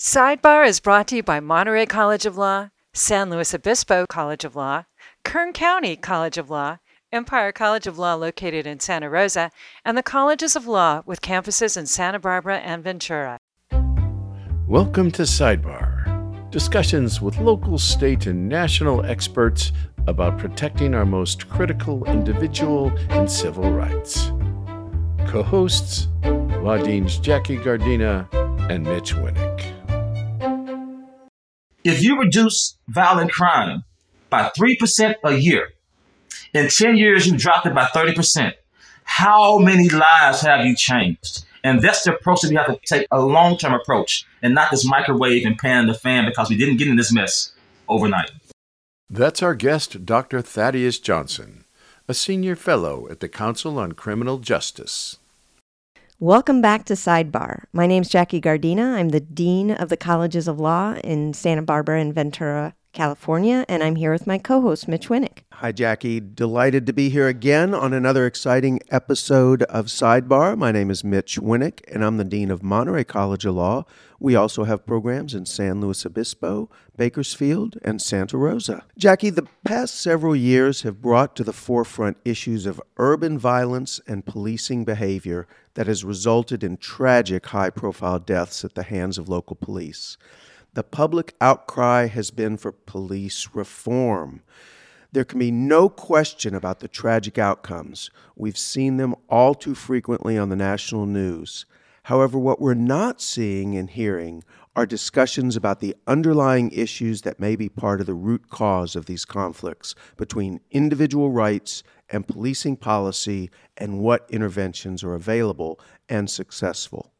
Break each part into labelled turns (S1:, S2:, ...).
S1: Sidebar is brought to you by Monterey College of Law, San Luis Obispo College of Law, Kern County College of Law, Empire College of Law located in Santa Rosa, and the Colleges of Law with campuses in Santa Barbara and Ventura.
S2: Welcome to Sidebar discussions with local, state, and national experts about protecting our most critical individual and civil rights. Co hosts Law Deans Jackie Gardina and Mitch Winnick.
S3: If you reduce violent crime by 3% a year, in 10 years you dropped it by 30%, how many lives have you changed? And that's the approach that we have to take a long term approach and not this microwave and pan the fan because we didn't get in this mess overnight.
S2: That's our guest, Dr. Thaddeus Johnson, a senior fellow at the Council on Criminal Justice.
S4: Welcome back to Sidebar. My name's Jackie Gardina. I'm the Dean of the Colleges of Law in Santa Barbara and Ventura, California, and I'm here with my co host, Mitch Winnick.
S5: Hi, Jackie. Delighted to be here again on another exciting episode of Sidebar. My name is Mitch Winnick, and I'm the Dean of Monterey College of Law. We also have programs in San Luis Obispo, Bakersfield, and Santa Rosa. Jackie, the past several years have brought to the forefront issues of urban violence and policing behavior that has resulted in tragic high profile deaths at the hands of local police. The public outcry has been for police reform. There can be no question about the tragic outcomes. We've seen them all too frequently on the national news. However, what we're not seeing and hearing are discussions about the underlying issues that may be part of the root cause of these conflicts between individual rights and policing policy and what interventions are available and successful.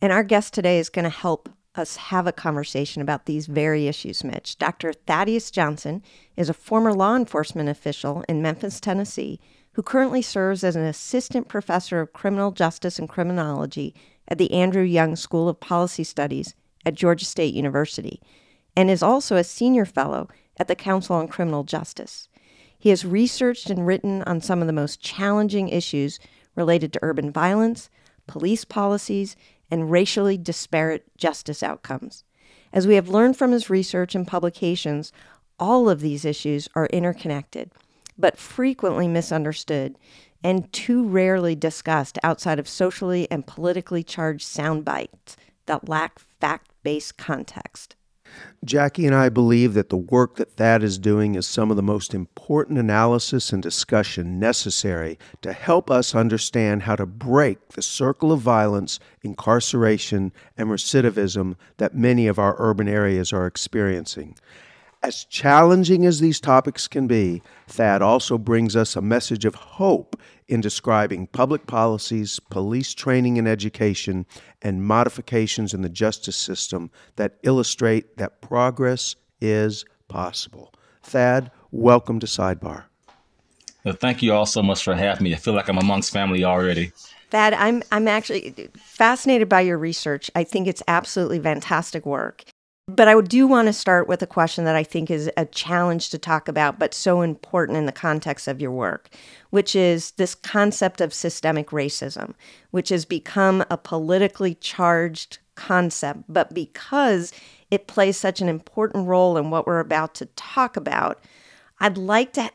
S4: And our guest today is going to help us have a conversation about these very issues, Mitch. Dr. Thaddeus Johnson is a former law enforcement official in Memphis, Tennessee, who currently serves as an assistant professor of criminal justice and criminology at the Andrew Young School of Policy Studies at Georgia State University, and is also a senior fellow at the Council on Criminal Justice. He has researched and written on some of the most challenging issues related to urban violence, police policies, and racially disparate justice outcomes. As we have learned from his research and publications, all of these issues are interconnected, but frequently misunderstood and too rarely discussed outside of socially and politically charged sound bites that lack fact based context.
S5: Jackie and I believe that the work that Thad is doing is some of the most important analysis and discussion necessary to help us understand how to break the circle of violence, incarceration, and recidivism that many of our urban areas are experiencing. As challenging as these topics can be, Thad also brings us a message of hope in describing public policies, police training and education, and modifications in the justice system that illustrate that progress is possible. Thad, welcome to Sidebar.
S3: Well, thank you all so much for having me. I feel like I'm amongst family already.
S4: Thad, I'm I'm actually fascinated by your research. I think it's absolutely fantastic work. But I do want to start with a question that I think is a challenge to talk about, but so important in the context of your work, which is this concept of systemic racism, which has become a politically charged concept. But because it plays such an important role in what we're about to talk about, I'd like to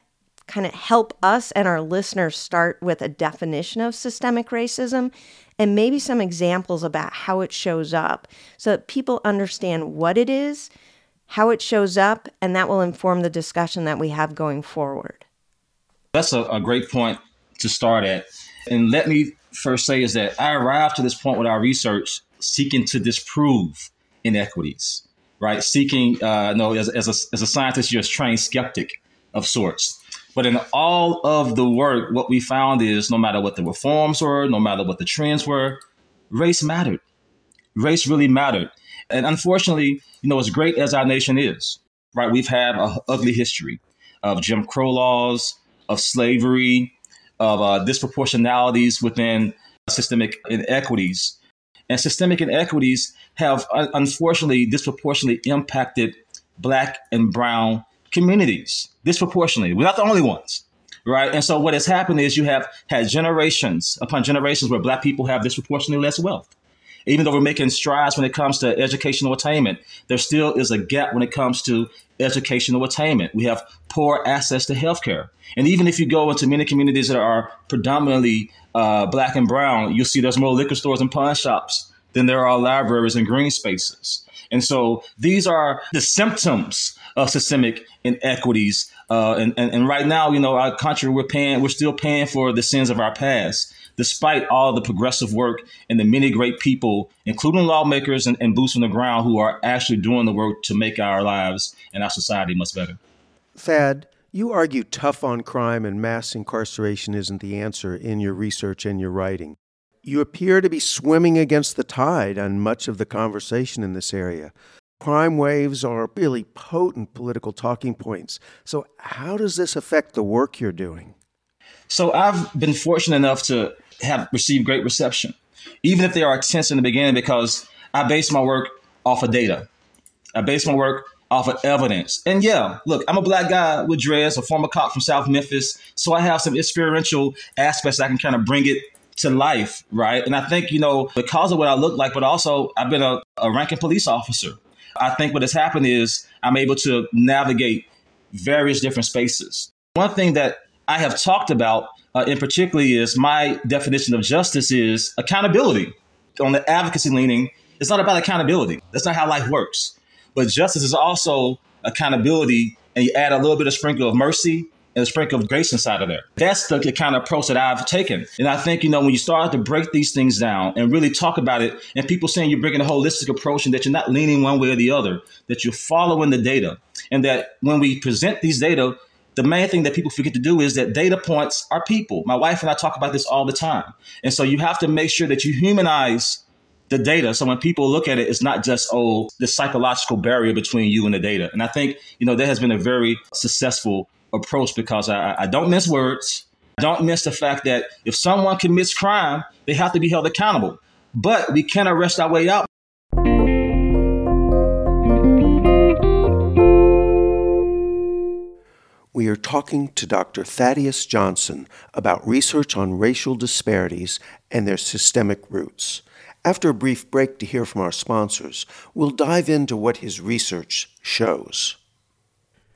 S4: kind of help us and our listeners start with a definition of systemic racism and maybe some examples about how it shows up so that people understand what it is, how it shows up, and that will inform the discussion that we have going forward.
S3: That's a, a great point to start at. And let me first say is that I arrived to this point with our research seeking to disprove inequities, right? Seeking, uh, no, as, as, a, as a scientist, you're a trained skeptic of sorts. But in all of the work, what we found is no matter what the reforms were, no matter what the trends were, race mattered. Race really mattered. And unfortunately, you know, as great as our nation is, right, we've had an ugly history of Jim Crow laws, of slavery, of uh, disproportionalities within systemic inequities. And systemic inequities have unfortunately disproportionately impacted Black and Brown communities disproportionately. We're not the only ones, right? And so what has happened is you have had generations upon generations where black people have disproportionately less wealth. Even though we're making strides when it comes to educational attainment, there still is a gap when it comes to educational attainment. We have poor access to healthcare. And even if you go into many communities that are predominantly uh, black and brown, you'll see there's more liquor stores and pawn shops than there are libraries and green spaces. And so these are the symptoms of systemic inequities. Uh, and, and, and right now, you know, our country, we're paying, we're still paying for the sins of our past, despite all the progressive work and the many great people, including lawmakers and, and boots on the ground, who are actually doing the work to make our lives and our society much better.
S5: Thad, you argue tough on crime and mass incarceration isn't the answer in your research and your writing. You appear to be swimming against the tide on much of the conversation in this area. Crime waves are really potent political talking points. So, how does this affect the work you're doing?
S3: So, I've been fortunate enough to have received great reception, even if they are tense in the beginning, because I base my work off of data. I base my work off of evidence. And yeah, look, I'm a black guy with dreads, a former cop from South Memphis, so I have some experiential aspects I can kind of bring it to life, right? And I think, you know, because of what I look like, but also I've been a, a ranking police officer. I think what has happened is I'm able to navigate various different spaces. One thing that I have talked about uh, in particular is my definition of justice is accountability. On the advocacy leaning, it's not about accountability. That's not how life works. But justice is also accountability, and you add a little bit of sprinkle of mercy and a sprinkle of grace inside of there. That's the, the, kind of approach that I've taken. And I think, you know, when you start to break these things down and really talk about it, and people saying you're bringing a holistic approach and that you're not leaning one way or the other, that you're following the data, and that when we present these data, the main thing that people forget to do is that data points are people. My wife and I talk about this all the time. And so you have to make sure that you humanize the data. So when people look at it, it's not just, oh, the psychological barrier between you and the data. And I think, you know, there has been a very successful approach because I, I don't miss words. I don't miss the fact that if someone commits crime, they have to be held accountable. But we can't arrest our way out.
S5: We are talking to Dr. Thaddeus Johnson about research on racial disparities and their systemic roots. After a brief break to hear from our sponsors, we'll dive into what his research shows.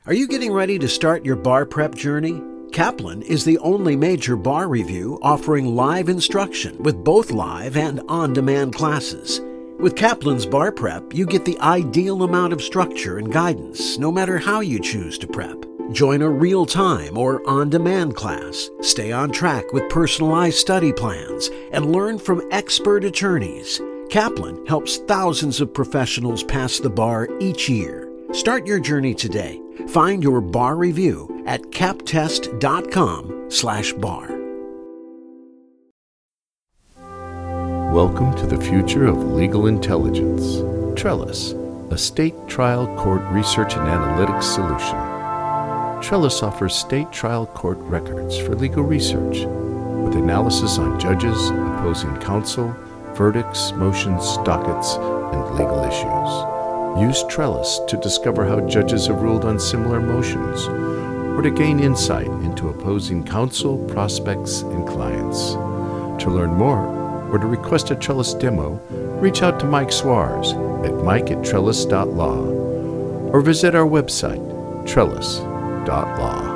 S6: Are you getting ready to start your bar prep journey? Kaplan is the only major bar review offering live instruction with both live and on demand classes. With Kaplan's Bar Prep, you get the ideal amount of structure and guidance no matter how you choose to prep. Join a real time or on demand class, stay on track with personalized study plans, and learn from expert attorneys. Kaplan helps thousands of professionals pass the bar each year. Start your journey today Find your bar review at kaptest.com slash bar.
S2: Welcome to the future of legal intelligence. Trellis, a state trial court research and analytics solution. Trellis offers state trial court records for legal research with analysis on judges, opposing counsel, verdicts, motions, dockets, and legal issues. Use Trellis to discover how judges have ruled on similar motions, or to gain insight into opposing counsel, prospects, and clients. To learn more, or to request a Trellis demo, reach out to Mike Suarez at mike at trellis.law, or visit our website, trellis.law.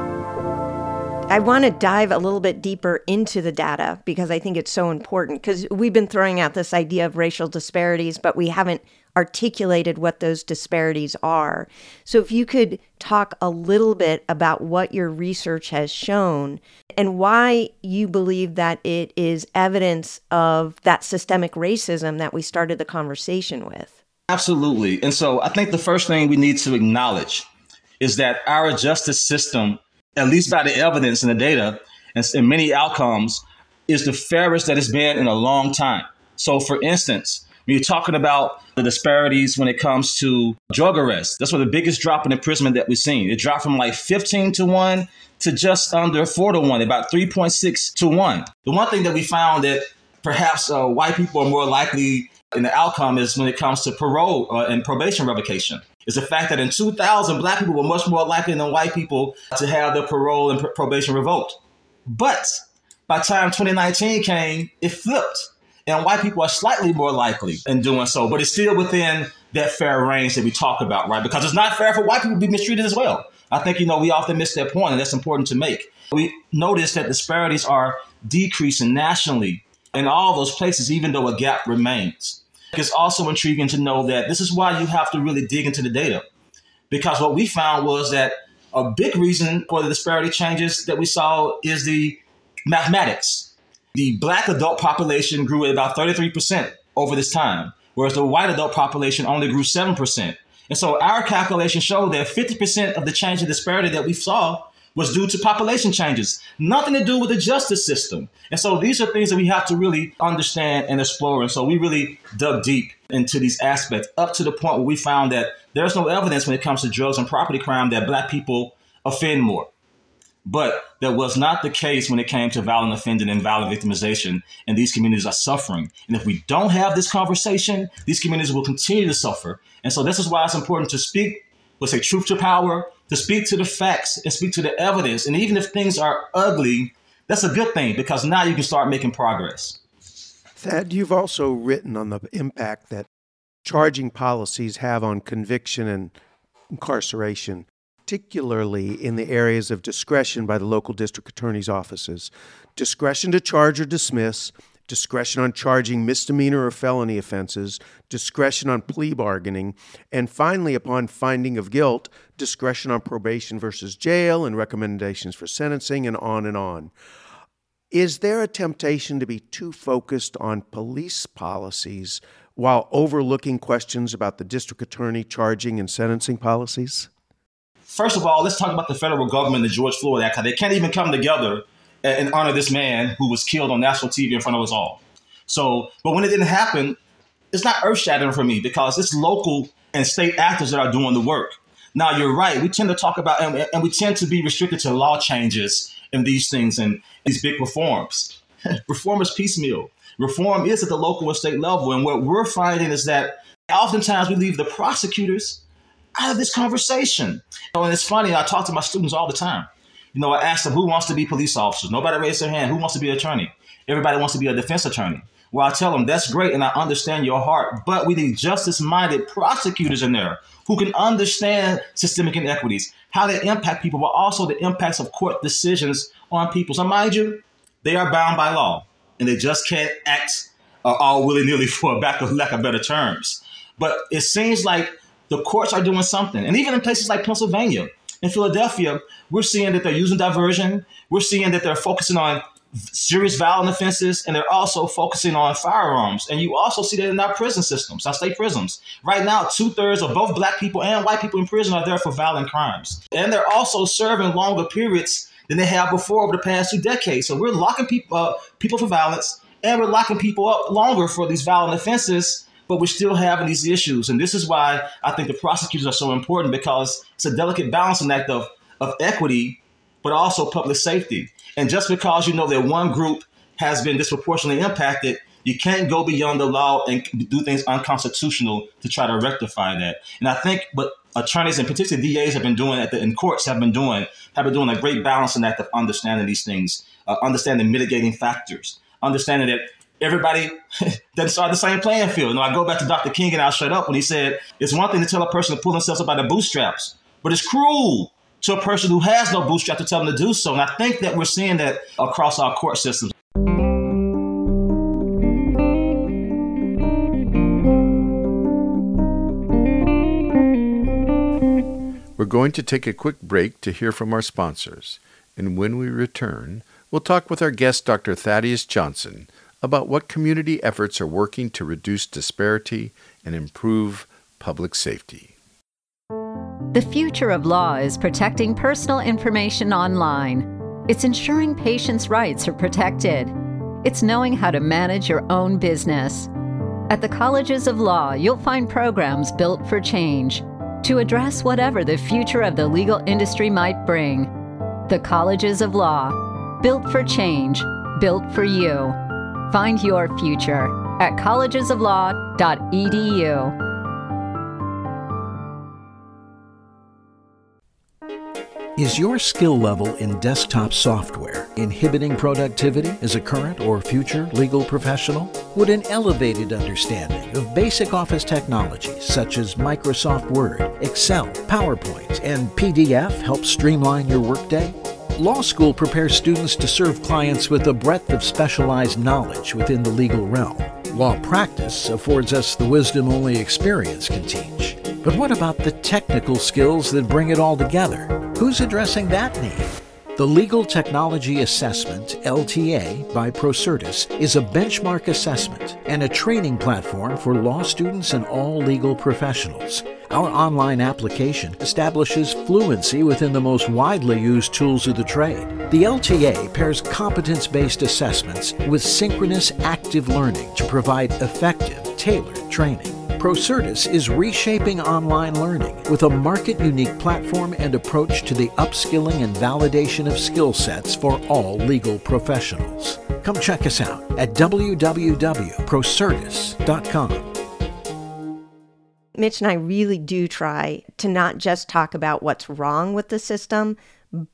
S4: I want to dive a little bit deeper into the data because I think it's so important because we've been throwing out this idea of racial disparities, but we haven't articulated what those disparities are. So, if you could talk a little bit about what your research has shown and why you believe that it is evidence of that systemic racism that we started the conversation with.
S3: Absolutely. And so, I think the first thing we need to acknowledge is that our justice system at least by the evidence and the data and, and many outcomes, is the fairest that it's been in a long time. So, for instance, when you're talking about the disparities when it comes to drug arrests, that's where the biggest drop in imprisonment that we've seen. It dropped from like 15 to 1 to just under 4 to 1, about 3.6 to 1. The one thing that we found that perhaps uh, white people are more likely in the outcome is when it comes to parole uh, and probation revocation is the fact that in 2000, black people were much more likely than white people to have their parole and pr- probation revoked. But by time 2019 came, it flipped. And white people are slightly more likely in doing so, but it's still within that fair range that we talk about, right? Because it's not fair for white people to be mistreated as well. I think, you know, we often miss that point, and that's important to make. We notice that disparities are decreasing nationally in all those places, even though a gap remains. It's also intriguing to know that this is why you have to really dig into the data. Because what we found was that a big reason for the disparity changes that we saw is the mathematics. The black adult population grew at about 33% over this time, whereas the white adult population only grew 7%. And so our calculation showed that 50% of the change in disparity that we saw was due to population changes, nothing to do with the justice system. And so these are things that we have to really understand and explore. And so we really dug deep into these aspects up to the point where we found that there's no evidence when it comes to drugs and property crime that black people offend more. But that was not the case when it came to violent offending and violent victimization, and these communities are suffering. And if we don't have this conversation, these communities will continue to suffer. And so this is why it's important to speak, let's say truth to power, to speak to the facts and speak to the evidence. And even if things are ugly, that's a good thing because now you can start making progress.
S5: Thad, you've also written on the impact that charging policies have on conviction and incarceration particularly in the areas of discretion by the local district attorney's offices discretion to charge or dismiss, discretion on charging misdemeanor or felony offenses, discretion on plea bargaining, and finally, upon finding of guilt, discretion on probation versus jail and recommendations for sentencing, and on and on. Is there a temptation to be too focused on police policies while overlooking questions about the district attorney charging and sentencing policies?
S3: First of all, let's talk about the federal government, the George Floyd Act. They can't even come together and honor this man who was killed on national TV in front of us all. So, but when it didn't happen, it's not earth shattering for me because it's local and state actors that are doing the work. Now, you're right. We tend to talk about, and, and we tend to be restricted to law changes and these things and these big reforms. Reform is piecemeal. Reform is at the local and state level. And what we're finding is that oftentimes we leave the prosecutors out of this conversation. You know, and it's funny, I talk to my students all the time. You know, I ask them who wants to be police officers. Nobody raised their hand. Who wants to be an attorney? Everybody wants to be a defense attorney. Well, I tell them that's great, and I understand your heart, but we need justice-minded prosecutors in there who can understand systemic inequities, how they impact people, but also the impacts of court decisions on people. So, mind you, they are bound by law, and they just can't act uh, all willy-nilly for a back of lack of better terms. But it seems like the courts are doing something. And even in places like Pennsylvania, in Philadelphia, we're seeing that they're using diversion. We're seeing that they're focusing on serious violent offenses, and they're also focusing on firearms. And you also see that in our prison systems, our state prisons. Right now, two thirds of both black people and white people in prison are there for violent crimes. And they're also serving longer periods than they have before over the past two decades. So we're locking people, uh, people for violence, and we're locking people up longer for these violent offenses but we're still having these issues. And this is why I think the prosecutors are so important because it's a delicate balancing act of, of equity, but also public safety. And just because you know that one group has been disproportionately impacted, you can't go beyond the law and do things unconstitutional to try to rectify that. And I think what attorneys and particularly DAs have been doing at the in courts have been doing have been doing a great balancing act of understanding these things, uh, understanding mitigating factors, understanding that everybody doesn't start the same playing field. You know, I go back to Dr. King and I'll shut up when he said it's one thing to tell a person to pull themselves up by the bootstraps, but it's cruel to a person who has no bootstrap to tell them to do so. And I think that we're seeing that across our court systems.
S2: We're going to take a quick break to hear from our sponsors. And when we return, we'll talk with our guest, Dr. Thaddeus Johnson, about what community efforts are working to reduce disparity and improve public safety.
S7: The future of law is protecting personal information online. It's ensuring patients' rights are protected. It's knowing how to manage your own business. At the colleges of law, you'll find programs built for change to address whatever the future of the legal industry might bring. The colleges of law, built for change, built for you. Find your future at collegesoflaw.edu.
S6: Is your skill level in desktop software inhibiting productivity as a current or future legal professional? Would an elevated understanding of basic office technologies such as Microsoft Word, Excel, PowerPoint, and PDF help streamline your workday? Law school prepares students to serve clients with a breadth of specialized knowledge within the legal realm. Law practice affords us the wisdom only experience can teach. But what about the technical skills that bring it all together? Who's addressing that need? The Legal Technology Assessment, LTA, by Procertus is a benchmark assessment and a training platform for law students and all legal professionals. Our online application establishes fluency within the most widely used tools of the trade. The LTA pairs competence based assessments with synchronous active learning to provide effective, tailored training. Procertus is reshaping online learning with a market unique platform and approach to the upskilling and validation of skill sets for all legal professionals. Come check us out at www.procertus.com.
S4: Mitch and I really do try to not just talk about what's wrong with the system,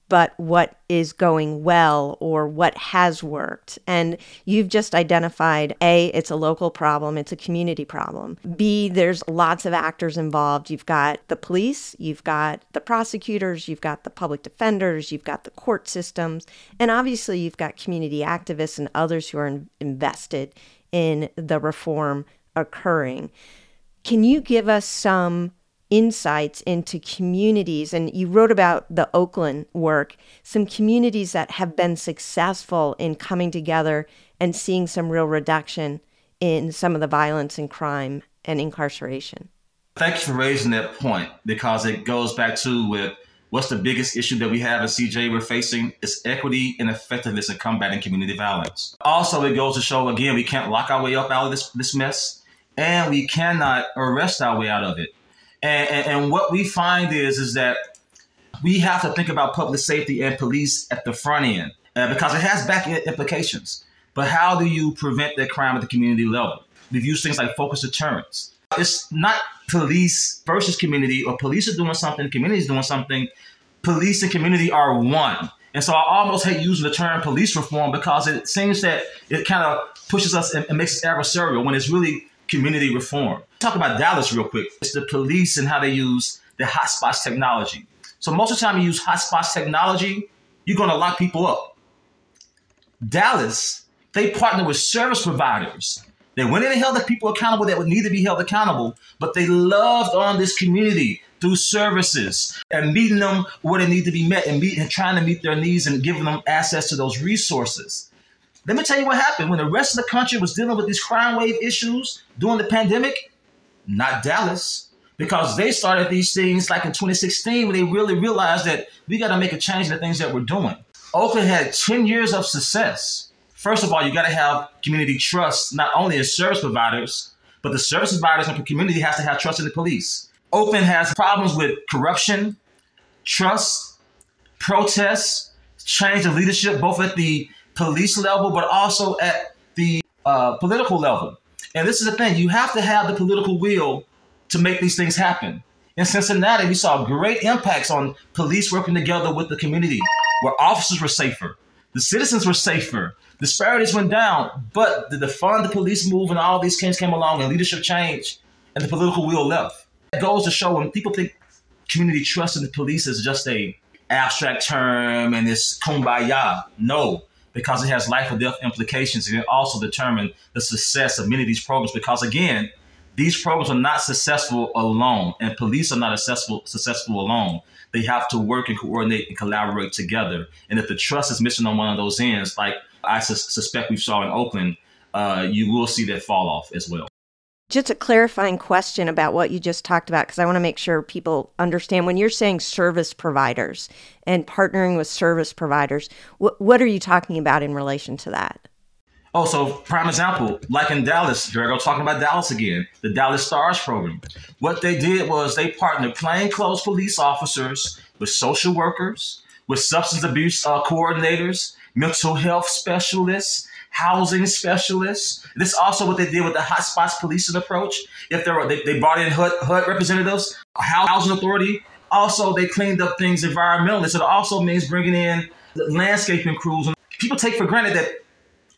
S4: but what is going well or what has worked. And you've just identified A, it's a local problem, it's a community problem. B, there's lots of actors involved. You've got the police, you've got the prosecutors, you've got the public defenders, you've got the court systems, and obviously you've got community activists and others who are in- invested in the reform occurring. Can you give us some insights into communities. And you wrote about the Oakland work, some communities that have been successful in coming together and seeing some real reduction in some of the violence and crime and incarceration.
S3: Thank you for raising that point because it goes back to with what's the biggest issue that we have in CJ we're facing is equity and effectiveness in combating community violence. Also, it goes to show again we can't lock our way up out of this this mess, and we cannot arrest our way out of it. And, and, and what we find is is that we have to think about public safety and police at the front end uh, because it has back end implications. But how do you prevent that crime at the community level? We've used things like focus deterrence. It's not police versus community, or police are doing something, community is doing something. Police and community are one. And so I almost hate using the term police reform because it seems that it kind of pushes us and, and makes us adversarial when it's really community reform. Talk about Dallas real quick. It's the police and how they use the hotspots technology. So most of the time you use hotspots technology, you're going to lock people up. Dallas, they partner with service providers. They went in and held the people accountable that would need to be held accountable, but they loved on this community through services and meeting them where they need to be met and, meet, and trying to meet their needs and giving them access to those resources. Let me tell you what happened when the rest of the country was dealing with these crime wave issues during the pandemic. Not Dallas, because they started these things like in 2016 when they really realized that we got to make a change in the things that we're doing. Oakland had 10 years of success. First of all, you got to have community trust, not only in service providers, but the service providers and the community has to have trust in the police. Oakland has problems with corruption, trust, protests, change of leadership, both at the police level, but also at the uh, political level. And this is the thing you have to have the political will to make these things happen. In Cincinnati, we saw great impacts on police working together with the community, where officers were safer, the citizens were safer, disparities went down. But the, fund the police move and all these things came along, and leadership change, and the political will left. It goes to show when people think community trust in the police is just a abstract term and it's kumbaya. No, because it has life or death implications and it also determine the success of many of these programs. Because again these programs are not successful alone and police are not successful successful alone. They have to work and coordinate and collaborate together. And if the trust is missing on one of those ends like i suspect we saw in oakland uh, you will see that fall off as well
S4: just a clarifying question about what you just talked about, because I want to make sure people understand when you're saying service providers and partnering with service providers, what, what are you talking about in relation to that?
S3: Oh, so prime example, like in Dallas, here I go talking about Dallas again, the Dallas Stars program. What they did was they partnered plainclothes police officers with social workers, with substance abuse uh, coordinators, mental health specialists, housing specialists. This is also what they did with the hotspots policing approach. If there were, they, they brought in HUD, HUD representatives, housing authority. Also, they cleaned up things environmentally. So it also means bringing in landscaping crews and people take for granted that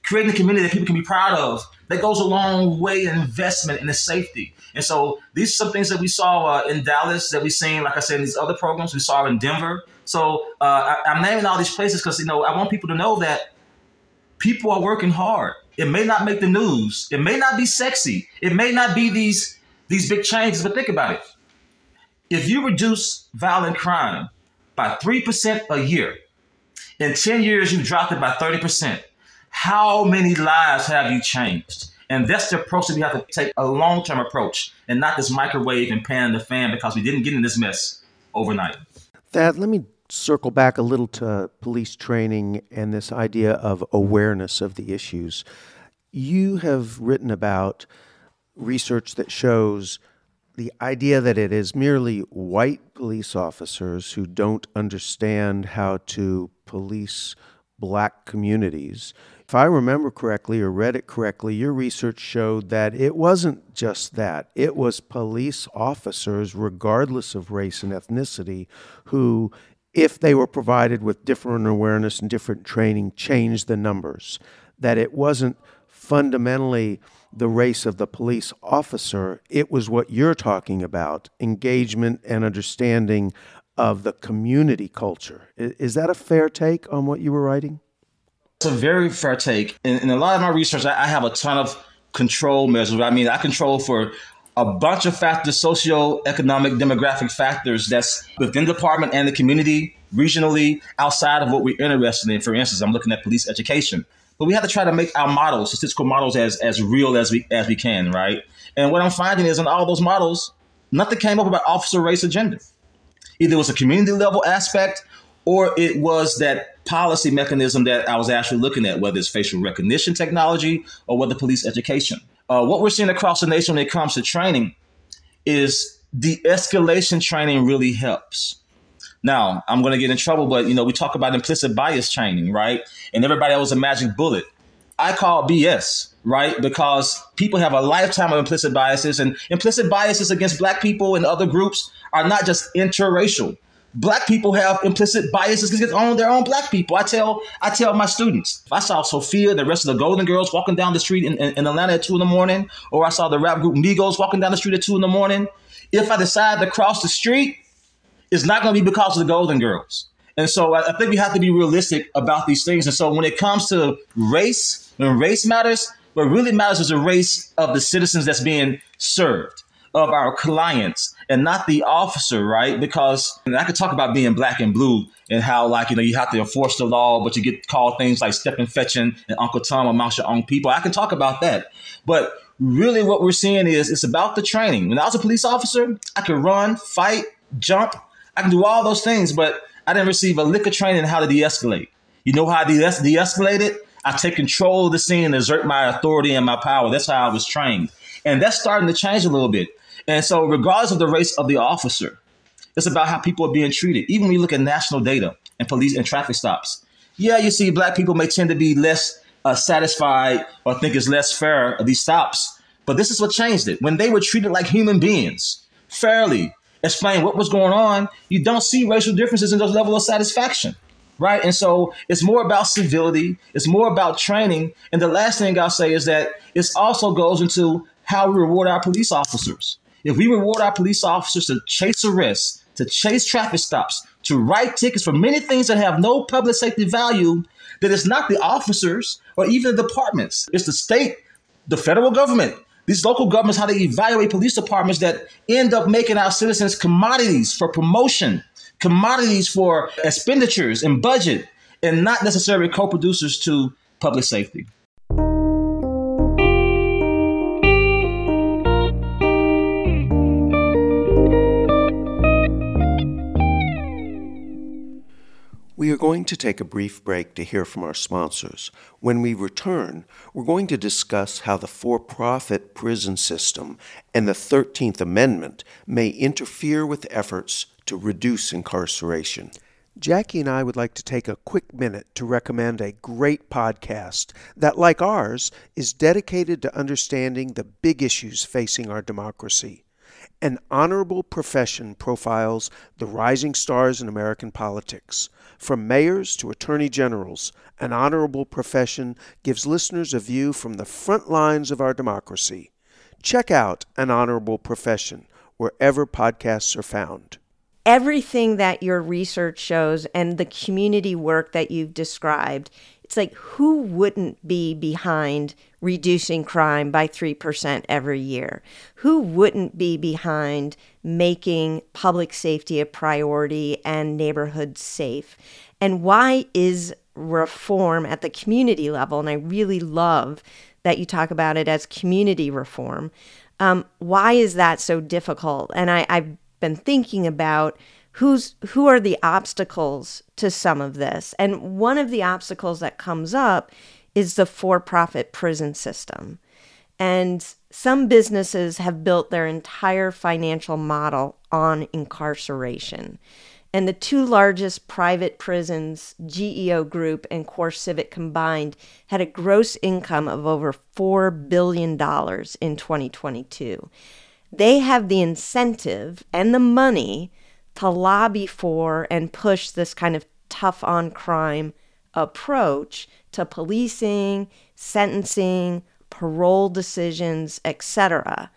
S3: creating a community that people can be proud of that goes a long way in investment in the safety. And so these are some things that we saw uh, in Dallas that we've seen, like I said, in these other programs we saw in Denver. So uh, I, I'm naming all these places because you know I want people to know that people are working hard. It may not make the news. It may not be sexy. It may not be these these big changes, but think about it. If you reduce violent crime by 3% a year, in 10 years you've dropped it by 30%. How many lives have you changed? And that's the approach that we have to take a long term approach and not this microwave and pan the fan because we didn't get in this mess overnight.
S5: Thad, let me circle back a little to police training and this idea of awareness of the issues. You have written about research that shows the idea that it is merely white police officers who don't understand how to police black communities. If I remember correctly or read it correctly, your research showed that it wasn't just that. It was police officers, regardless of race and ethnicity, who, if they were provided with different awareness and different training, change the numbers. That it wasn't fundamentally the race of the police officer, it was what you're talking about engagement and understanding of the community culture. Is that a fair take on what you were writing?
S3: It's a very fair take. In, in a lot of my research, I, I have a ton of control measures. I mean, I control for a bunch of factors, socio-economic, demographic factors that's within the department and the community, regionally, outside of what we're interested in. For instance, I'm looking at police education. But we have to try to make our models, statistical models, as as real as we as we can, right? And what I'm finding is in all those models, nothing came up about officer race or gender. Either it was a community level aspect or it was that policy mechanism that I was actually looking at, whether it's facial recognition technology or whether police education. Uh, what we're seeing across the nation when it comes to training is de escalation training really helps. Now, I'm going to get in trouble, but you know, we talk about implicit bias training, right? And everybody else a magic bullet. I call BS, right? Because people have a lifetime of implicit biases, and implicit biases against black people and other groups are not just interracial. Black people have implicit biases against own their own black people. I tell I tell my students, if I saw Sophia, the rest of the Golden Girls walking down the street in, in, in Atlanta at two in the morning, or I saw the rap group Migos walking down the street at two in the morning, if I decide to cross the street it's not going to be because of the Golden Girls. And so I, I think we have to be realistic about these things. And so when it comes to race, when race matters, what really matters is the race of the citizens that's being served, of our clients, and not the officer, right? Because I could talk about being black and blue and how, like, you know, you have to enforce the law, but you get called things like Stepin Fetchit and Uncle Tom amongst your own people. I can talk about that. But really, what we're seeing is it's about the training. When I was a police officer, I could run, fight, jump, I can do all those things, but I didn't receive a lick of training how to de-escalate. You know how I de- de-escalate it? I take control of the scene and exert my authority and my power. That's how I was trained. And that's starting to change a little bit. And so regardless of the race of the officer, it's about how people are being treated. Even when you look at national data and police and traffic stops. Yeah, you see black people may tend to be less uh, satisfied or think it's less fair of these stops. But this is what changed it. When they were treated like human beings, fairly, explain what was going on, you don't see racial differences in those level of satisfaction. Right. And so it's more about civility, it's more about training. And the last thing I'll say is that it also goes into how we reward our police officers. If we reward our police officers to chase arrests, to chase traffic stops, to write tickets for many things that have no public safety value, then it's not the officers or even the departments. It's the state, the federal government, these local governments, how they evaluate police departments that end up making our citizens commodities for promotion, commodities for expenditures and budget, and not necessarily co producers to public safety.
S5: We are going to take a brief break to hear from our sponsors. When we return, we're going to discuss how the for profit prison system and the 13th Amendment may interfere with efforts to reduce incarceration. Jackie and I would like to take a quick minute to recommend a great podcast that, like ours, is dedicated to understanding the big issues facing our democracy. An Honorable Profession profiles the rising stars in American politics. From mayors to attorney generals, An Honorable Profession gives listeners a view from the front lines of our democracy. Check out An Honorable Profession wherever podcasts are found.
S4: Everything that your research shows and the community work that you've described, it's like who wouldn't be behind reducing crime by 3% every year? Who wouldn't be behind making public safety a priority and neighborhoods safe? And why is reform at the community level, and I really love that you talk about it as community reform. Um, why is that so difficult? And I, I've been thinking about who's who are the obstacles to some of this. And one of the obstacles that comes up is the for-profit prison system. And some businesses have built their entire financial model on incarceration. And the two largest private prisons, GEO Group and CoreCivic combined, had a gross income of over $4 billion in 2022. They have the incentive and the money to lobby for and push this kind of tough on crime approach to policing, sentencing, parole decisions, etc.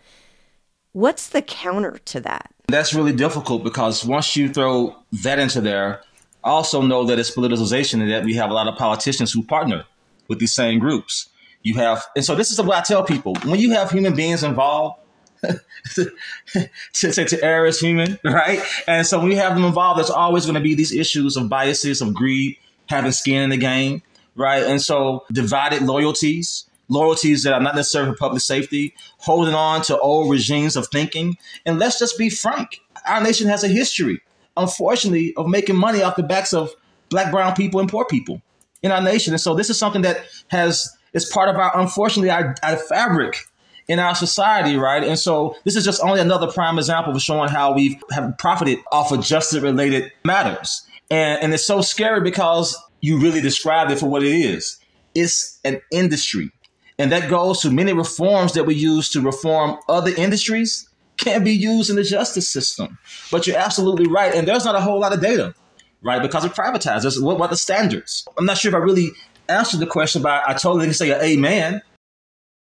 S4: What's the counter to that?
S3: That's really difficult because once you throw that into there, I also know that it's politicization and that we have a lot of politicians who partner with these same groups. You have, and so this is what I tell people: when you have human beings involved, to, to, to err is human, right? And so when you have them involved, there's always going to be these issues of biases, of greed, having skin in the game, right? And so divided loyalties, loyalties that are not necessarily for public safety, holding on to old regimes of thinking. And let's just be frank our nation has a history, unfortunately, of making money off the backs of black, brown people, and poor people in our nation. And so this is something that has is part of our, unfortunately, our, our fabric in our society, right? And so this is just only another prime example of showing how we have profited off of justice related matters. And, and it's so scary because you really described it for what it is. It's an industry. And that goes to many reforms that we use to reform other industries can't be used in the justice system. But you're absolutely right. And there's not a whole lot of data, right? Because it's privatized. What, what the standards? I'm not sure if I really answered the question, but I totally can say amen.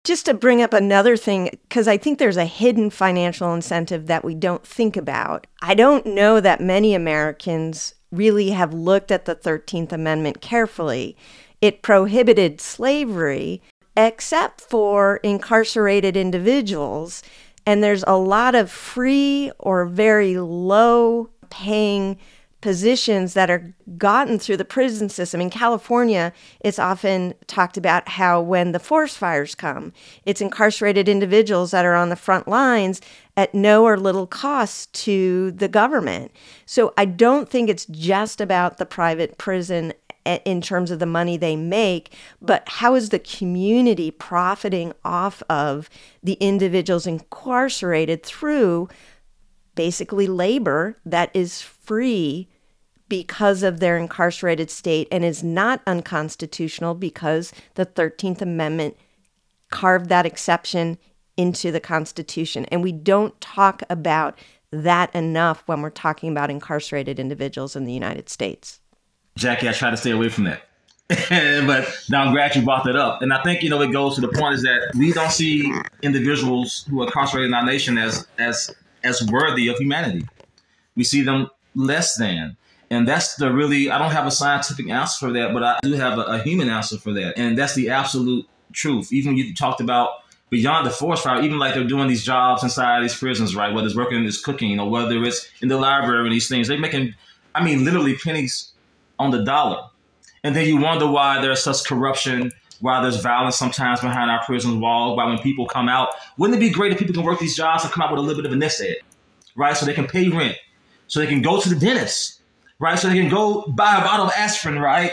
S4: Just to bring up another thing, because I think there's a hidden financial incentive that we don't think about. I don't know that many Americans really have looked at the 13th Amendment carefully. It prohibited slavery, except for incarcerated individuals. And there's a lot of free or very low paying positions that are gotten through the prison system. In California, it's often talked about how when the forest fires come, it's incarcerated individuals that are on the front lines at no or little cost to the government. So I don't think it's just about the private prison in terms of the money they make, but how is the community profiting off of the individuals incarcerated through basically labor that is free because of their incarcerated state and is not unconstitutional because the 13th Amendment carved that exception into the Constitution. And we don't talk about that enough when we're talking about incarcerated individuals in the United States.
S3: Jackie, I try to stay away from that. but now I'm glad you brought that up. And I think, you know, it goes to the point is that we don't see individuals who are incarcerated in our nation as as as worthy of humanity. We see them less than. And that's the really, I don't have a scientific answer for that, but I do have a, a human answer for that. And that's the absolute truth. Even you talked about beyond the force fire, even like they're doing these jobs inside these prisons, right? Whether it's working in this cooking or whether it's in the library and these things, they're making, I mean, literally pennies on the dollar. And then you wonder why there's such corruption, why there's violence sometimes behind our prison walls, why when people come out, wouldn't it be great if people can work these jobs and come out with a little bit of a nest egg, right? So they can pay rent, so they can go to the dentist, right? So they can go buy a bottle of aspirin, right?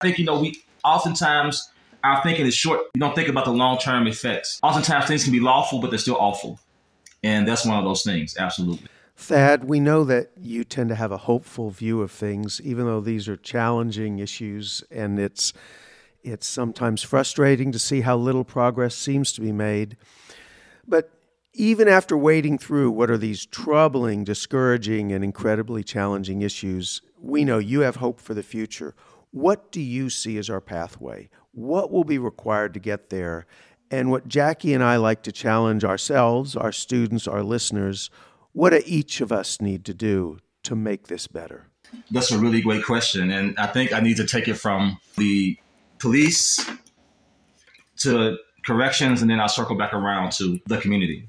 S3: I think, you know, we oftentimes our thinking is short. We don't think about the long term effects. Oftentimes things can be lawful, but they're still awful. And that's one of those things, absolutely.
S5: Thad, we know that you tend to have a hopeful view of things, even though these are challenging issues, and it's it's sometimes frustrating to see how little progress seems to be made. But even after wading through what are these troubling, discouraging, and incredibly challenging issues, we know you have hope for the future. What do you see as our pathway? What will be required to get there? And what Jackie and I like to challenge ourselves, our students, our listeners, what do each of us need to do to make this better?
S3: That's a really great question. And I think I need to take it from the police to corrections, and then I'll circle back around to the community.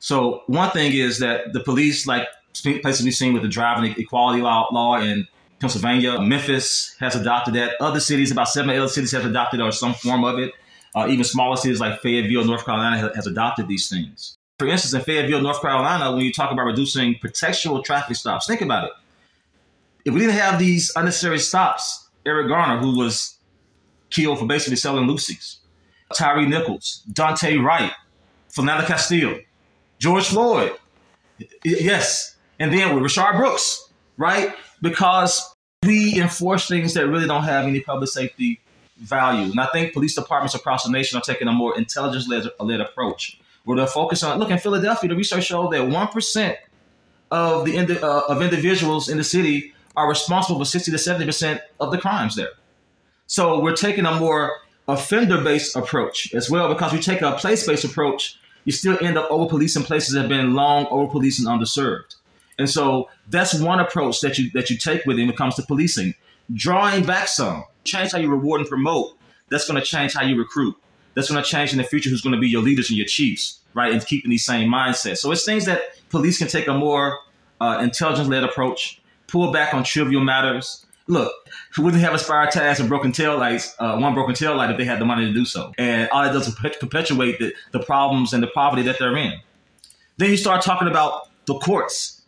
S3: So, one thing is that the police, like places we've seen with the driving equality law, law in Pennsylvania, Memphis has adopted that. Other cities, about seven other cities, have adopted or some form of it. Uh, even smaller cities like Fayetteville, North Carolina, has, has adopted these things. For instance, in Fayetteville, North Carolina, when you talk about reducing pretextual traffic stops, think about it. If we didn't have these unnecessary stops, Eric Garner, who was killed for basically selling loosies, Tyree Nichols, Daunte Wright, Philando Castile, George Floyd, yes, and then with Rayshard Brooks, right? Because we enforce things that really don't have any public safety value. And I think police departments across the nation are taking a more intelligence-led approach where they're focused on. Look, in Philadelphia, the research showed that one percent of the uh, of individuals in the city are responsible for sixty to seventy percent of the crimes there. So we're taking a more offender-based approach as well because we take a place-based approach. You still end up over policing places that have been long over policed and underserved. And so that's one approach that you that you take with it when it comes to policing. Drawing back some, change how you reward and promote. That's going to change how you recruit that's going to change in the future who's going to be your leaders and your chiefs, right? And keeping these same mindsets. So it's things that police can take a more uh, intelligence led approach, pull back on trivial matters. Look, who wouldn't have expired tires and broken tail lights, uh, one broken tail light if they had the money to do so? And all it does is perpetuate the, the problems and the poverty that they're in. Then you start talking about the courts.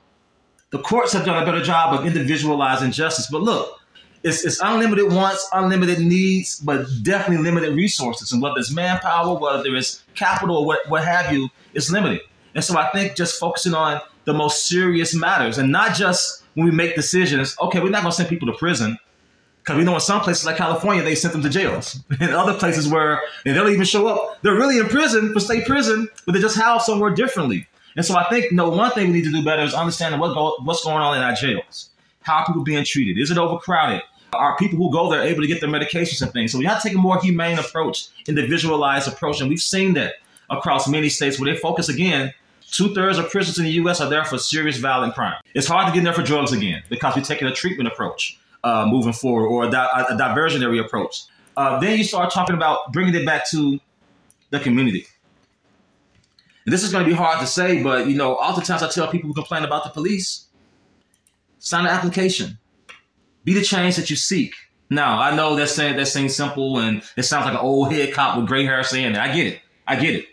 S3: The courts have done a better job of individualizing justice. But look, it's, it's unlimited wants, unlimited needs, but definitely limited resources. And whether it's manpower, whether it's capital, or what, what have you, it's limited. And so I think just focusing on the most serious matters and not just when we make decisions, okay, we're not going to send people to prison. Because we know in some places like California, they sent them to jails. In other places where they don't even show up, they're really in prison for state prison, but they're just housed somewhere differently. And so I think you know, one thing we need to do better is understanding what go, what's going on in our jails. How are people being treated? Is it overcrowded? Are people who go there able to get their medications and things? So we have to take a more humane approach, individualized approach. And we've seen that across many states where they focus again. Two thirds of prisoners in the U.S. are there for serious violent crime. It's hard to get in there for drugs again because we're taking a treatment approach uh, moving forward or a, a diversionary approach. Uh, then you start talking about bringing it back to the community. And this is going to be hard to say, but you know, oftentimes I tell people who complain about the police, sign an application. Be the change that you seek. Now, I know that's saying that seems simple and it sounds like an old head cop with gray hair saying that. I get it. I get it.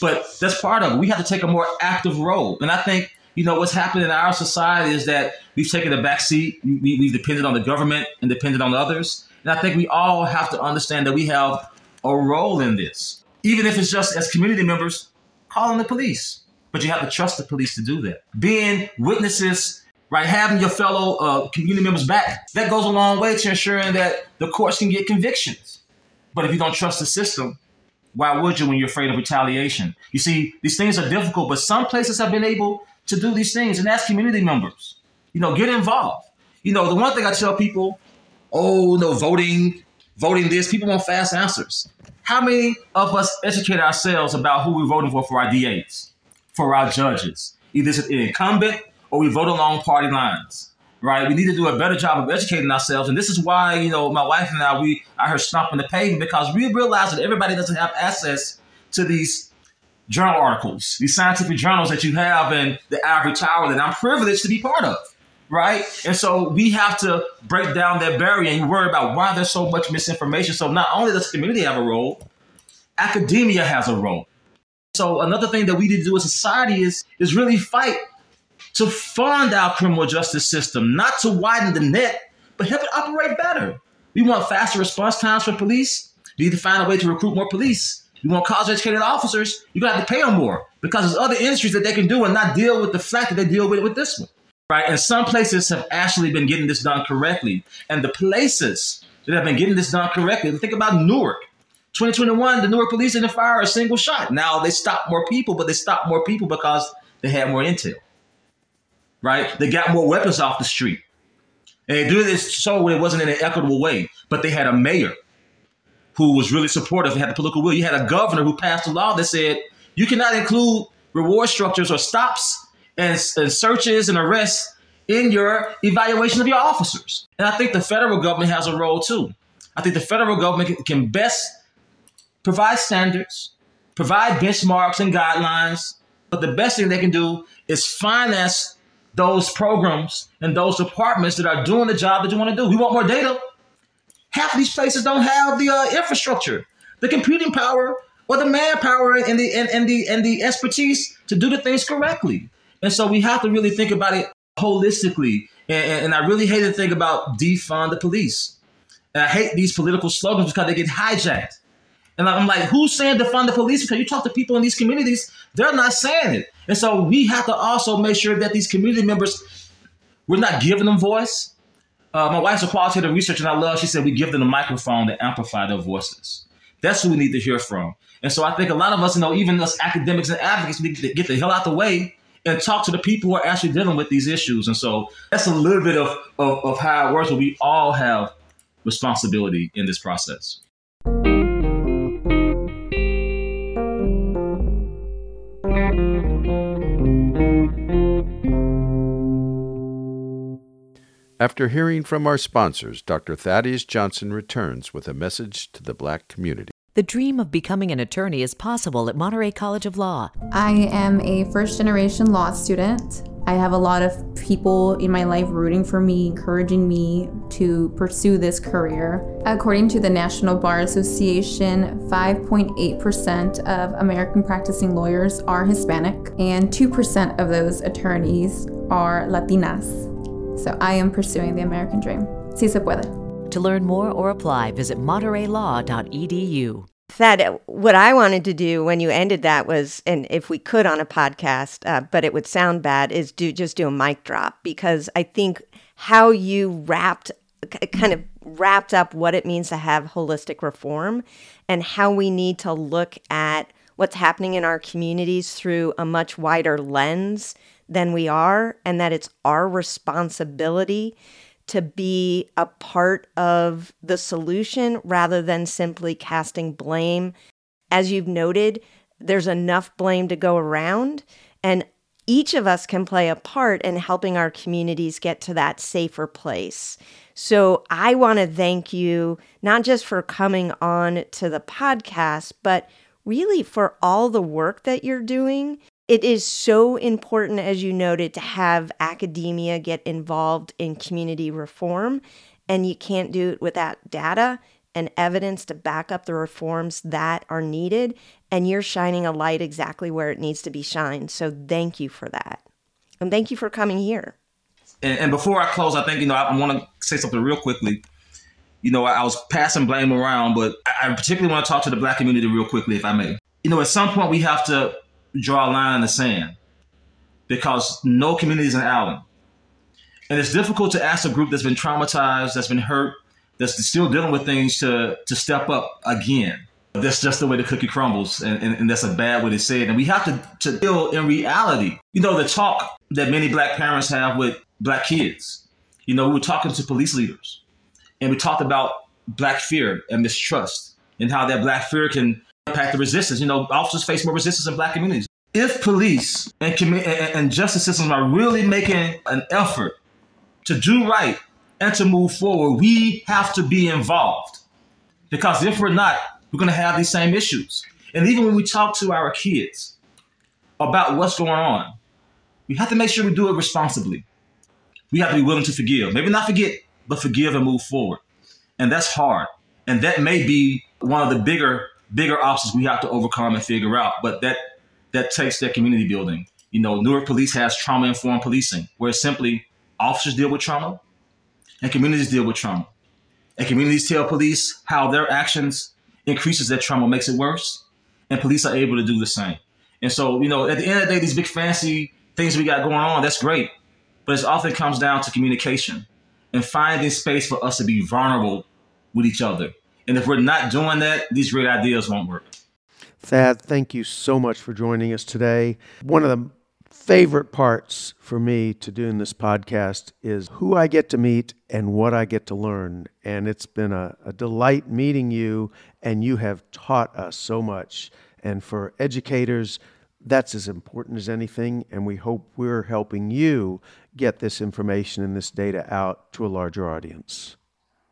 S3: But that's part of it. We have to take a more active role. And I think, you know, what's happened in our society is that we've taken a back seat. We, we've depended on the government and depended on others. And I think we all have to understand that we have a role in this. Even if it's just as community members calling the police. But you have to trust the police to do that. Being witnesses right? Having your fellow uh, community members back, that goes a long way to ensuring that the courts can get convictions. But if you don't trust the system, why would you when you're afraid of retaliation? You see, these things are difficult, but some places have been able to do these things, and that's community members. You know, get involved. You know, the one thing I tell people, oh, no, voting, voting this, people want fast answers. How many of us educate ourselves about who we're voting for for our DAs, for our judges? Either it's an incumbent or we vote along party lines, right? We need to do a better job of educating ourselves. And this is why, you know, my wife and I, we are her stomping the pavement because we realize that everybody doesn't have access to these journal articles, these scientific journals that you have in the ivory tower that I'm privileged to be part of. Right. And so we have to break down that barrier and you worry about why there's so much misinformation. So not only does the community have a role, academia has a role. So another thing that we need to do as society is is really fight to fund our criminal justice system, not to widen the net, but help it operate better. We want faster response times for police. We need to find a way to recruit more police. We want college educated officers. You're gonna have to pay them more because there's other industries that they can do and not deal with the fact that they deal with it with this one. Right? And some places have actually been getting this done correctly. And the places that have been getting this done correctly, think about Newark. 2021, the Newark police didn't fire a single shot. Now they stopped more people, but they stopped more people because they had more intel. Right? They got more weapons off the street. And they do this so it wasn't in an equitable way. But they had a mayor who was really supportive and had the political will. You had a governor who passed a law that said you cannot include reward structures or stops and, and searches and arrests in your evaluation of your officers. And I think the federal government has a role too. I think the federal government can best provide standards, provide benchmarks and guidelines, but the best thing they can do is finance those programs and those departments that are doing the job that you want to do. We want more data. Half of these places don't have the uh, infrastructure, the computing power, or the manpower and the and, and the and the expertise to do the things correctly. And so we have to really think about it holistically. And, and I really hate to think about defund the police. And I hate these political slogans because they get hijacked. And I'm like, who's saying defund the police? Because you talk to people in these communities, they're not saying it. And so we have to also make sure that these community members, we're not giving them voice. Uh, my wife's a qualitative researcher, and I love. She said we give them a microphone to amplify their voices. That's who we need to hear from. And so I think a lot of us, you know, even us academics and advocates, need to get the hell out the way and talk to the people who are actually dealing with these issues. And so that's a little bit of, of, of how it works, but we all have responsibility in this process.
S2: After hearing from our sponsors, Dr. Thaddeus Johnson returns with a message to the black community.
S8: The dream of becoming an attorney is possible at Monterey College of Law.
S9: I am a first generation law student. I have a lot of people in my life rooting for me, encouraging me to pursue this career. According to the National Bar Association, 5.8% of American practicing lawyers are Hispanic, and 2% of those attorneys are Latinas. So I am pursuing the American dream. Si se puede.
S8: To learn more or apply, visit montereylaw.edu.
S4: Thad, what I wanted to do when you ended that was, and if we could on a podcast, uh, but it would sound bad, is do just do a mic drop because I think how you wrapped, kind of wrapped up what it means to have holistic reform and how we need to look at what's happening in our communities through a much wider lens than we are, and that it's our responsibility to be a part of the solution rather than simply casting blame. As you've noted, there's enough blame to go around, and each of us can play a part in helping our communities get to that safer place. So I want to thank you not just for coming on to the podcast, but really for all the work that you're doing it is so important, as you noted, to have academia get involved in community reform, and you can't do it without data and evidence to back up the reforms that are needed. And you're shining a light exactly where it needs to be shined. So thank you for that. And thank you for coming here.
S3: And, and before I close, I think, you know, I, want to say something real quickly. You know, I, I was passing blame around, but I, I particularly want to talk to the black community real quickly, if I may. You know, at some point we have to draw a line in the sand because no community is an island. And it's difficult to ask a group that's been traumatized, that's been hurt, that's still dealing with things to, to step up again. That's just the way the cookie crumbles, and, and, and that's a bad way to say it. And we have to, to deal in reality. You know, the talk that many black parents have with black kids. You know, we were talking to police leaders, and we talked about black fear and mistrust, and how that black fear can impact the resistance. You know, officers face more resistance in black communities. If police and, and justice systems are really making an effort to do right and to move forward, we have to be involved. Because if we're not, we're going to have these same issues. And even when we talk to our kids about what's going on, we have to make sure we do it responsibly. We have to be willing to forgive. Maybe not forget, but forgive and move forward. And that's hard. And that may be one of the bigger bigger obstacles we have to overcome and figure out. But that that takes that community building. You know, Newark Police has trauma informed policing, where simply officers deal with trauma and communities deal with trauma. And communities tell police how their actions increases that trauma, makes it worse, and police are able to do the same. And so, you know, at the end of the day, these big fancy things we got going on, that's great. But it often comes down to communication and finding space for us to be vulnerable with each other And if we're not doing that, these great ideas won't work.
S5: Thad, thank you so much for joining us today. One of the favorite parts for me to doing this podcast is who I get to meet and what I get to learn. And it's been a, a delight meeting you, and you have taught us so much. And for educators, that's as important as anything. And we hope we're helping you get this information and this data out to a larger audience.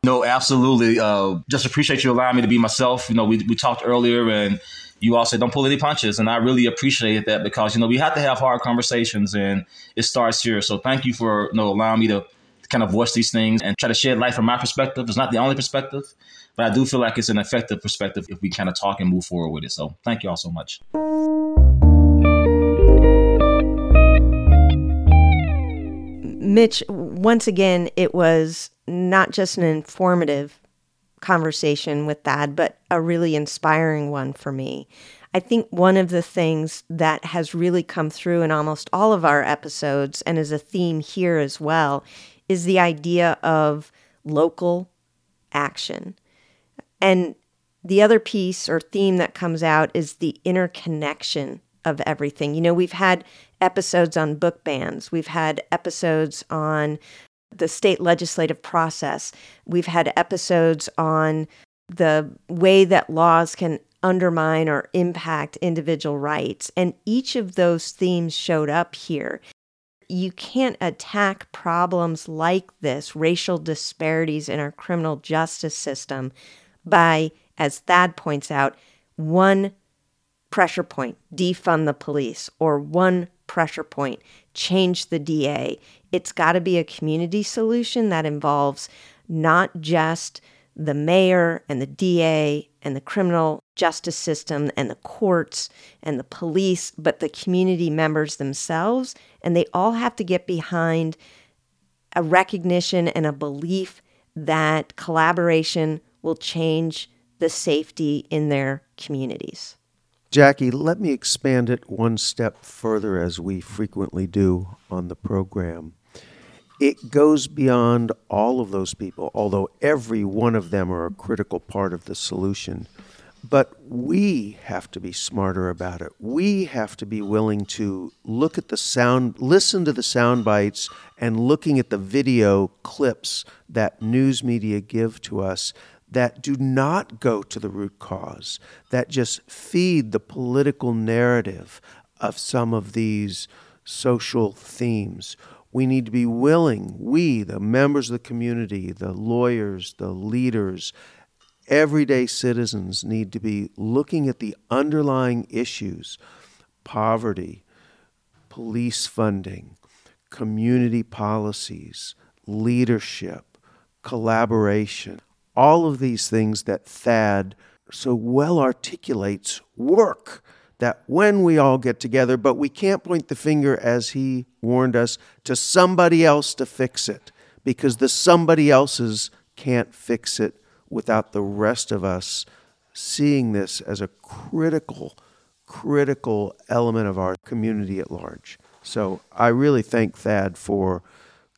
S3: No, absolutely. Uh, just appreciate you allowing me to be myself. You know, we, we talked earlier and you all said don't pull any punches. And I really appreciate that because, you know, we have to have hard conversations and it starts here. So thank you for, you know, allowing me to kind of voice these things and try to shed light from my perspective. It's not the only perspective, but I do feel like it's an effective perspective if we kind of talk and move forward with it. So thank you all so much.
S4: Mitch, once again, it was not just an informative conversation with Thad, but a really inspiring one for me. I think one of the things that has really come through in almost all of our episodes and is a theme here as well is the idea of local action. And the other piece or theme that comes out is the interconnection of everything. You know, we've had episodes on book bans, we've had episodes on the state legislative process. We've had episodes on the way that laws can undermine or impact individual rights. And each of those themes showed up here. You can't attack problems like this, racial disparities in our criminal justice system, by, as Thad points out, one pressure point, defund the police, or one pressure point, change the DA. It's got to be a community solution that involves not just the mayor and the DA and the criminal justice system and the courts and the police, but the community members themselves. And they all have to get behind a recognition and a belief that collaboration will change the safety in their communities.
S5: Jackie, let me expand it one step further as we frequently do on the program. It goes beyond all of those people, although every one of them are a critical part of the solution. But we have to be smarter about it. We have to be willing to look at the sound, listen to the sound bites, and looking at the video clips that news media give to us that do not go to the root cause, that just feed the political narrative of some of these social themes. We need to be willing, we, the members of the community, the lawyers, the leaders, everyday citizens, need to be looking at the underlying issues poverty, police funding, community policies, leadership, collaboration all of these things that Thad so well articulates work. That when we all get together, but we can't point the finger, as he warned us, to somebody else to fix it, because the somebody else's can't fix it without the rest of us seeing this as a critical, critical element of our community at large. So I really thank Thad for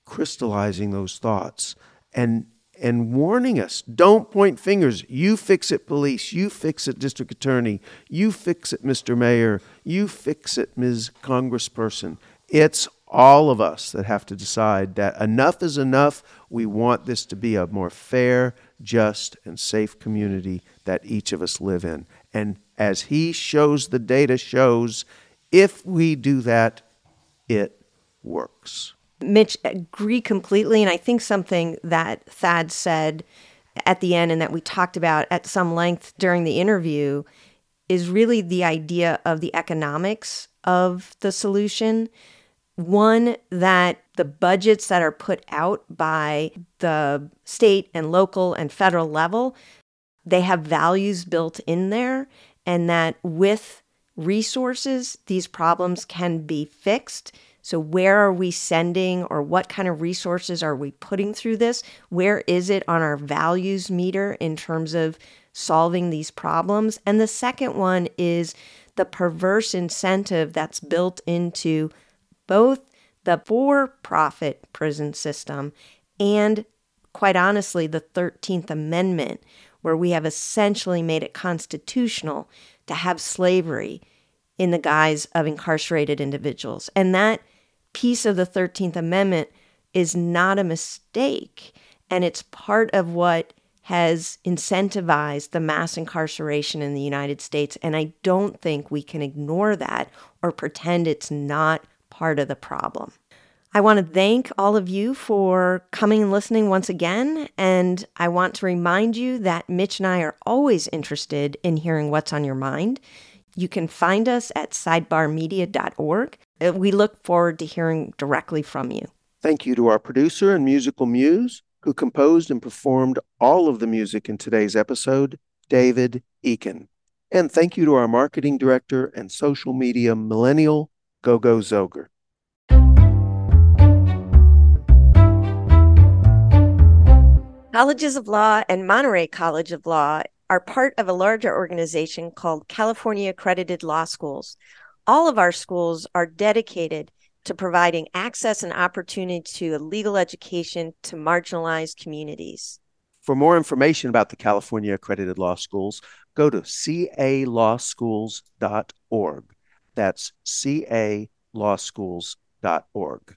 S5: crystallizing those thoughts and and warning us don't point fingers. You fix it, police. You fix it, district attorney. You fix it, Mr. Mayor. You fix it, Ms. Congressperson. It's all of us that have to decide that enough is enough. We want this to be a more fair, just, and safe community that each of us live in. And as he shows, the data shows, if we do that, it works.
S4: Mitch, agree completely. And I think something that Thad said at the end and that we talked about at some length during the interview is really the idea of the economics of the solution. One, that the budgets that are put out by the state and local and federal level, they have values built in there, and that with resources, these problems can be fixed so, where are we sending or what kind of resources are we putting through this? Where is it on our values meter in terms of solving these problems? And the second one is the perverse incentive that's built into both the for profit prison system and, quite honestly, the 13th Amendment, where we have essentially made it constitutional to have slavery in the guise of incarcerated individuals. And that piece of the 13th Amendment is not a mistake. And it's part of what has incentivized the mass incarceration in the United States. And I don't think we can ignore that or pretend it's not part of the problem. I want to thank all of you for coming and listening once again. And I want to remind you that Mitch and I are always interested in hearing what's on your mind. You can find us at sidebarmedia.org. Uh, we look forward to hearing directly from you.
S5: Thank you to our producer and musical muse, who composed and performed all of the music in today's episode, David Eakin. And thank you to our marketing director and social media millennial, Gogo Zoger.
S4: Colleges of Law and Monterey College of Law are part of a larger organization called California Accredited Law Schools. All of our schools are dedicated to providing access and opportunity to a legal education to marginalized communities.
S5: For more information about the California Accredited Law Schools, go to calawschools.org. That's calawschools.org.